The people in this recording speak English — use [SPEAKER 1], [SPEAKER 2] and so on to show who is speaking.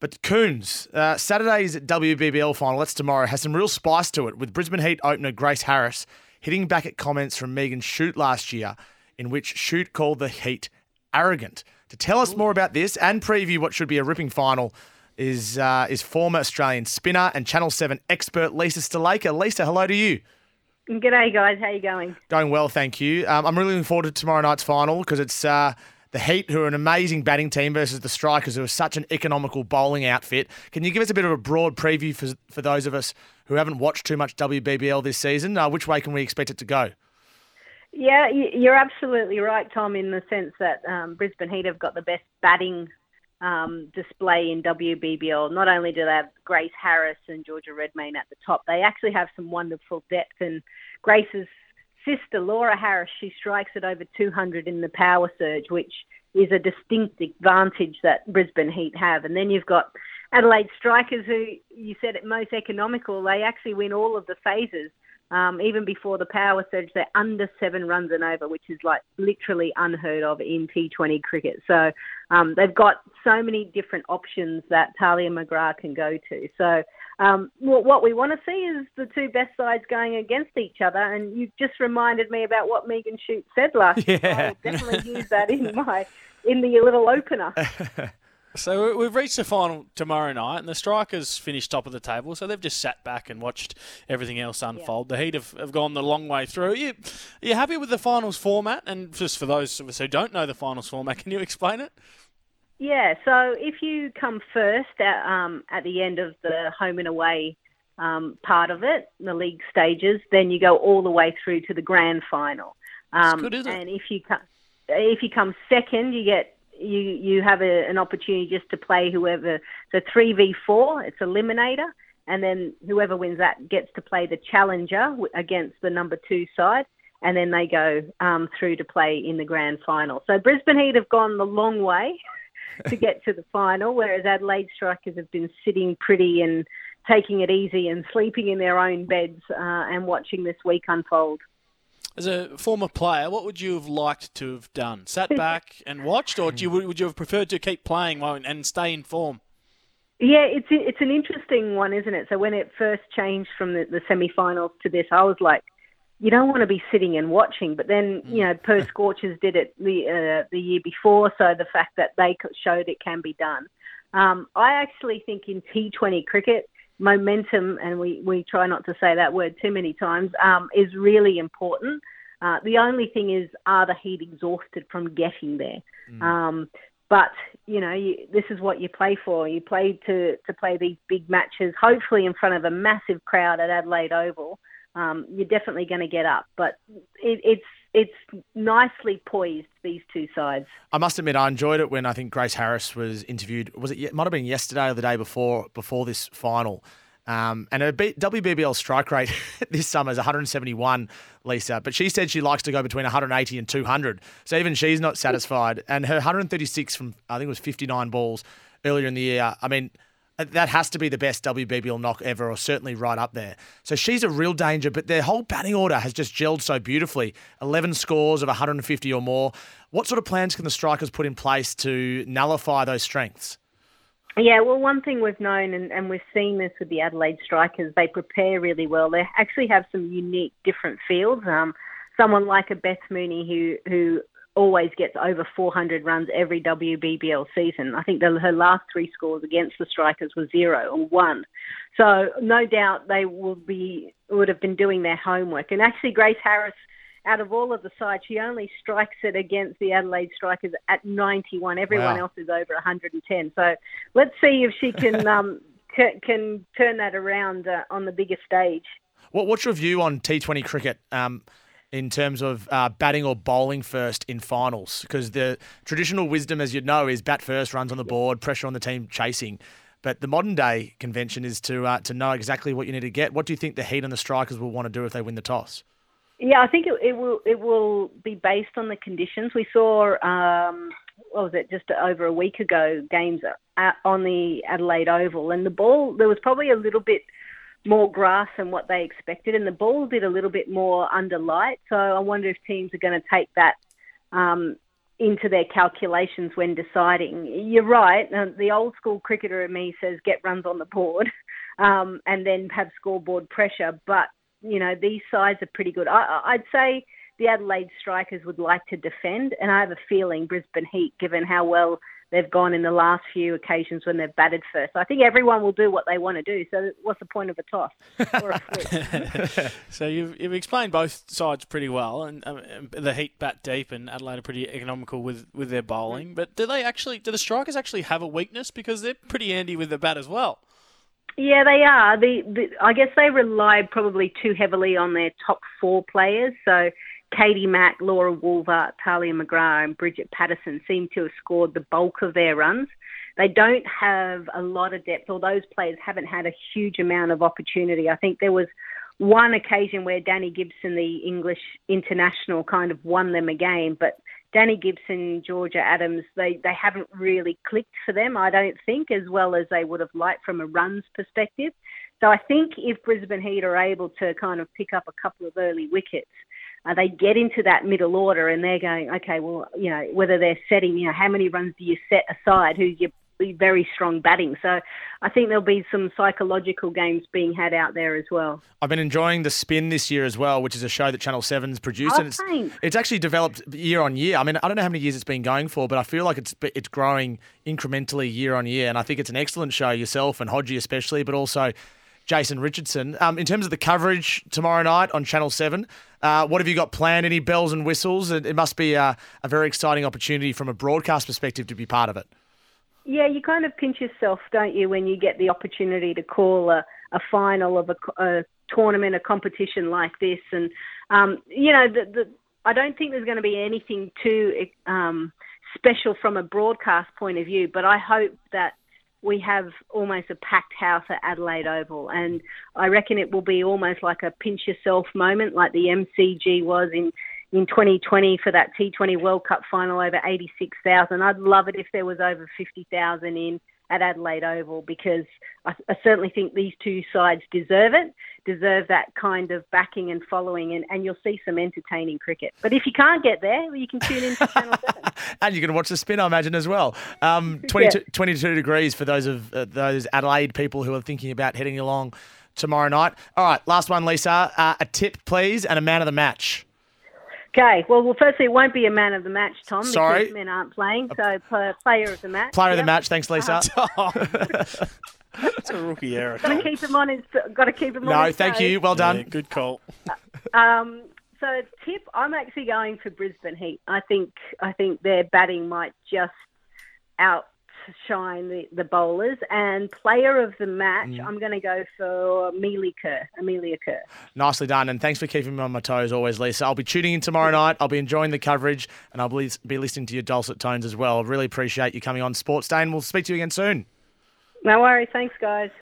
[SPEAKER 1] But Coons, uh, Saturday's WBBL final, that's tomorrow, has some real spice to it with Brisbane Heat opener Grace Harris hitting back at comments from Megan Schutt last year, in which Schutt called the Heat arrogant. To tell us more about this and preview what should be a ripping final is uh, is former Australian spinner and Channel 7 expert Lisa Sthalekar. Lisa, hello to you.
[SPEAKER 2] G'day, guys. How you going?
[SPEAKER 1] Going well, thank you. Um, I'm really looking forward to tomorrow night's final because it's uh, the Heat, who are an amazing batting team, versus the Strikers, who are such an economical bowling outfit. Can you give us a bit of a broad preview for, for those of us who haven't watched too much WBBL this season? Uh, which way can we expect it to go?
[SPEAKER 2] Yeah, you're absolutely right, Tom, in the sense that um, Brisbane Heat have got the best batting um, display in WBBL. Not only do they have Grace Harris and Georgia Redmayne at the top, they actually have some wonderful depth. And Grace's sister, Laura Harris, she strikes at over 200 in the power surge, which is a distinct advantage that Brisbane Heat have. And then you've got Adelaide Strikers, who you said it most economical. They actually win all of the phases. Um, even before the power surge, they're under seven runs and over, which is like literally unheard of in T20 cricket. So um, they've got so many different options that Tahlia McGrath can go to. So um, what we want to see is the two best sides going against each other. And you just reminded me about what Megan Schutt said last yeah. year. I will definitely use that in my in the little opener.
[SPEAKER 3] So we've reached the final tomorrow night, and the Strikers finished top of the table. So they've just sat back and watched everything else unfold. Yeah. The Heat have, have gone the long way through. Are you, are you happy with the finals format? And just for those of us who don't know the finals format, can you explain it?
[SPEAKER 2] Yeah. So if you come first at, um, at the end of the home and away um, part of it, the league stages, then you go all the way through to the grand final.
[SPEAKER 3] Um, good?
[SPEAKER 2] And if you come, if you come second, you get you you have a, an opportunity just to play whoever. So three v four, it's eliminator, and then whoever wins that gets to play the challenger against the number two side, and then they go um, through to play in the grand final. So Brisbane Heat have gone the long way to get to the final, whereas Adelaide Strikers have been sitting pretty and taking it easy and sleeping in their own beds uh, and watching this week unfold.
[SPEAKER 3] As a former player, what would you have liked to have done? Sat back and watched, or you, would you have preferred to keep playing and stay in form?
[SPEAKER 2] Yeah, it's it's an interesting one, isn't it? So when it first changed from the, the semi-finals to this, I was like, you don't want to be sitting and watching. But then, you know, Perth Scorchers did it the uh, the year before, so the fact that they showed it can be done. Um, I actually think in T20 cricket, momentum, and we, we try not to say that word too many times, um, is really important. Uh, the only thing is, are the Heat exhausted from getting there? Mm. Um, but you know, you, this is what you play for. You play to to play these big matches, hopefully in front of a massive crowd at Adelaide Oval. Um, you're definitely going to get up, but it, it's it's nicely poised these two sides.
[SPEAKER 1] I must admit, I enjoyed it when I think Grace Harris was interviewed. Was it? It might have been yesterday or the day before before this final. Um, and her WBBL strike rate this summer is 171, Lisa. But she said she likes to go between 180 and 200. So even she's not satisfied. And her 136 from I think it was 59 balls earlier in the year. I mean that has to be the best WBBL knock ever, or certainly right up there. So she's a real danger, but their whole batting order has just gelled so beautifully. 11 scores of 150 or more. What sort of plans can the strikers put in place to nullify those strengths?
[SPEAKER 2] Yeah, well, one thing we've known, and, and we've seen this with the Adelaide Strikers, they prepare really well. They actually have some unique, different fields. Um, someone like a Beth Mooney who who always gets over 400 runs every WBBL season. I think the, her last three scores against the Strikers were zero and one. So no doubt they will be would have been doing their homework. And actually, Grace Harris, out of all of the sides, she only strikes it against the Adelaide Strikers at 91. Everyone wow. else is over 110. So let's see if she can um, c- can turn that around uh, on the bigger stage.
[SPEAKER 1] What, what's your view on T20 cricket? Um, in terms of uh, batting or bowling first in finals because the traditional wisdom, as you'd know, is bat first, runs on the board, pressure on the team chasing. But the modern day convention is to uh, to know exactly what you need to get. What do you think the Heat and the Strikers will want to do if they win the toss?
[SPEAKER 2] Yeah, I think it, it will it will be based on the conditions. We saw um, what was it just over a week ago games at, on the Adelaide Oval, and the ball there was probably a little bit more grass than what they expected, and the ball did a little bit more under light. So I wonder if teams are going to take that um, into their calculations when deciding. You're right. Uh, the old school cricketer in me says get runs on the board, um, and then have scoreboard pressure. But you know these sides are pretty good. I, I'd say the Adelaide Strikers would like to defend, and I have a feeling Brisbane Heat, given how well they've gone in the last few occasions when they've batted first. I think everyone will do what they want to do. So what's the point of a toss or a flip?
[SPEAKER 3] so you've, you've explained both sides pretty well, and um, the Heat bat deep, and Adelaide are pretty economical with, with their bowling. But do they actually? Do the Strikers actually have a weakness because they're pretty handy with the bat as well?
[SPEAKER 2] Yeah, they are. The, the I guess they rely probably too heavily on their top four players. So Katie Mack, Laura Wolvaardt, Tahlia McGrath, and Bridget Patterson seem to have scored the bulk of their runs. They don't have a lot of depth, or those players haven't had a huge amount of opportunity. I think there was one occasion where Danni Gibson, the English international, kind of won them a game, but Danni Gibson, Georgia Adams, they, they haven't really clicked for them, I don't think, as well as they would have liked from a runs perspective. So I think if Brisbane Heat are able to kind of pick up a couple of early wickets, uh, they get into that middle order and they're going, okay, well, you know, whether they're setting, you know, how many runs do you set aside? Who's your very strong batting. So I think there'll be some psychological games being had out there as well.
[SPEAKER 1] I've been enjoying The Spin this year as well, which is a show that Channel 7's produced.
[SPEAKER 2] Oh,
[SPEAKER 1] and it's,
[SPEAKER 2] thanks.
[SPEAKER 1] it's actually developed year on year. I mean, I don't know how many years it's been going for, but I feel like it's it's growing incrementally year on year. And I think it's an excellent show, yourself and Hodgie especially, but also Jason Richardson. Um, in terms of the coverage tomorrow night on Channel 7, uh, what have you got planned? Any bells and whistles? It, it must be a, a very exciting opportunity from a broadcast perspective to be part of it.
[SPEAKER 2] Yeah, you kind of pinch yourself, don't you, when you get the opportunity to call a, a final of a, a tournament, a competition like this. And, um, you know, the, the, I don't think there's going to be anything too um, special from a broadcast point of view, but I hope that we have almost a packed house at Adelaide Oval, and I reckon it will be almost like a pinch yourself moment, like the MCG was in in 2020 for that T20 World Cup final over 86,000. I'd love it if there was over 50,000 in at Adelaide Oval because I, I, certainly think these two sides deserve it, deserve that kind of backing and following, and, and you'll see some entertaining cricket. But if you can't get there, well, you can tune in to Channel 7.
[SPEAKER 1] and you can watch the spin, I imagine, as well. Um, 22, yeah. 22 degrees for those of uh, those Adelaide people who are thinking about heading along tomorrow night. All right, last one, Lisa. Uh, a tip, please, and a man of the match.
[SPEAKER 2] Okay. Well, well, firstly, it won't be a man of the match, Tom,
[SPEAKER 1] Sorry.
[SPEAKER 2] because men aren't playing. So, player of the match.
[SPEAKER 1] Player yep. of the match. Thanks, Lisa.
[SPEAKER 3] Uh-huh. That's a rookie error.
[SPEAKER 2] Got to keep him on his. Got to keep him
[SPEAKER 1] no,
[SPEAKER 2] on.
[SPEAKER 1] No, thank
[SPEAKER 2] toes.
[SPEAKER 1] you. Well done.
[SPEAKER 3] Yeah, good call.
[SPEAKER 2] um, so, tip. I'm actually going for Brisbane Heat. I think. I think their batting might just outshine the, the bowlers. And player of the match, mm. I'm going to go for Amelia Kerr. Amelia Kerr.
[SPEAKER 1] Nicely done. And thanks for keeping me on my toes always, Lisa. I'll be tuning in tomorrow night. I'll be enjoying the coverage and I'll be listening to your dulcet tones as well. Really appreciate you coming on Sports Day and we'll speak to you again soon.
[SPEAKER 2] No worries. Thanks, guys.